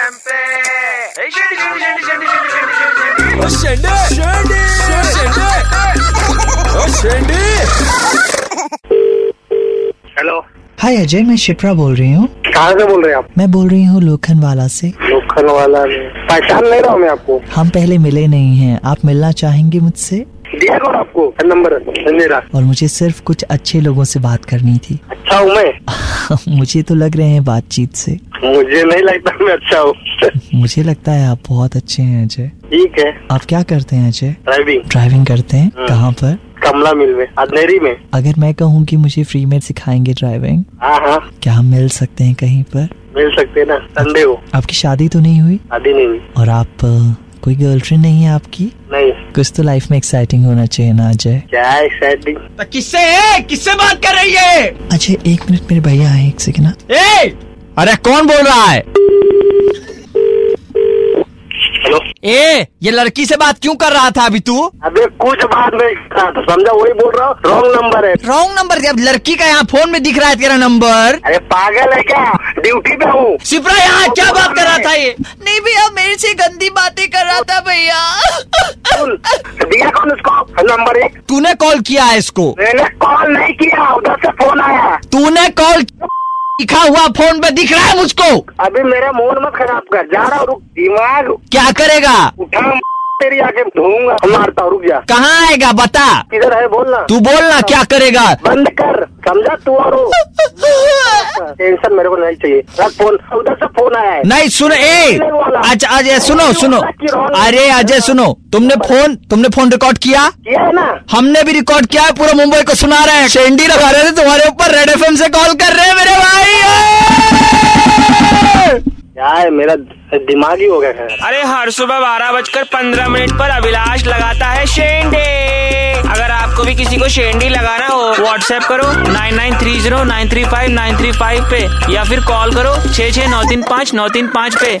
Hello. हाय अजय मैं शिप्रा बोल रही हूँ। कहाँ से बोल रहे हैं आप? मैं बोल रही हूँ लोखंडवाला से। लोखंड वाला पहचान नहीं रहा हूँ मैं आपको। हम पहले मिले नहीं हैं। आप मिलना चाहेंगे मुझसे? दिया कौन आपको? नंबर मेरा और मुझे सिर्फ़ कुछ अच्छे लोगों से बात करनी थी। अच्छा हूँ मैं। मुझे तो लग रहे हैं बातचीत से। मुझे नहीं लगता मैं अच्छा हूँ। मुझे लगता है आप बहुत अच्छे हैं अजय। ठीक है। आप क्या करते हैं अजय? ड्राइविंग ड्राइविंग करते हैं? हाँ। कहाँ पर? कमला मिल में अधनेरी में। अगर मैं कहूँ कि मुझे फ्री में सिखाएँगे ड्राइविंग हाँ हाँ। क्या हम मिल सकते हैं कहीं पर? मिल सकते हैं ना संडे हो। आपकी शादी तो नहीं हुई? शादी नहीं हुई। और आप कोई गर्लफ्रेंड नहीं है आपकी? नहीं। कुछ तो लाइफ में एक्साइटिंग होना चाहिए ना अजय। क्या एक्साइटिंग तो किससे है? किससे बात कर रही है? अजय एक मिनट मेरे भैया आए एक सेकंड ना। अरे कौन बोल रहा है? हेलो ए ये लड़की से बात क्यों कर रहा था अभी तू? अबे कुछ बात नहीं था समझा? वही बोल रहा हूँ रॉन्ग नंबर है। रॉन्ग नंबर अब लड़की का यहाँ फ़ोन में दिख रहा है तेरा नंबर अरे पागल है क्या? ड्यूटी पे हूँ। सिपरा यहाँ क्या बात कर रहा था ये? नहीं भैया मेरे से गंदी बातें कर रहा था भैया सुन, दिया कौन उसको नंबर एक। तूने कॉल किया है इसको? मैंने कॉल नहीं किया उधर से फ़ोन आया। तूने कॉल लिखा हुआ फ़ोन पे दिख रहा है मुझको? अभी मेरा मूड मत खराब कर जा रहा हूँ रुक दिमाग। क्या करेगा? उठा तेरी आके ढूंढूँगा मारता रुक जा। कहाँ आएगा? बता। किधर है बोलना। तू बोलना क्या करेगा? बंद कर समझा तू और मेरे को नहीं चाहिए। फ़ोन उधर से फ़ोन आया है। नहीं सुन ए अच्छा अजय सुनो सुनो। अरे अजय सुनो। तुमने फ़ोन तुमने फ़ोन रिकॉर्ड किया? किया है ना। हमने भी रिकॉर्ड किया है पूरा मुंबई को सुना रहे हैं। शेंडी लगा रहे थे तुम्हारे ऊपर रेड एफएम से कॉल कर रहे हैं मेरे भाई। यार मेरा दिमाग ही हो गया अरे हर सुबह बारह बजकर पंद्रह मिनट पर अभिलाष लगाता है शेंडे। आपको भी किसी को शेंडी लगाना हो व्हाट्सएप करो nine nine three zero nine three five nine three five पे, या फिर कॉल करो छः छः नौ तीन पाँच, नौ तीन पाँच पे।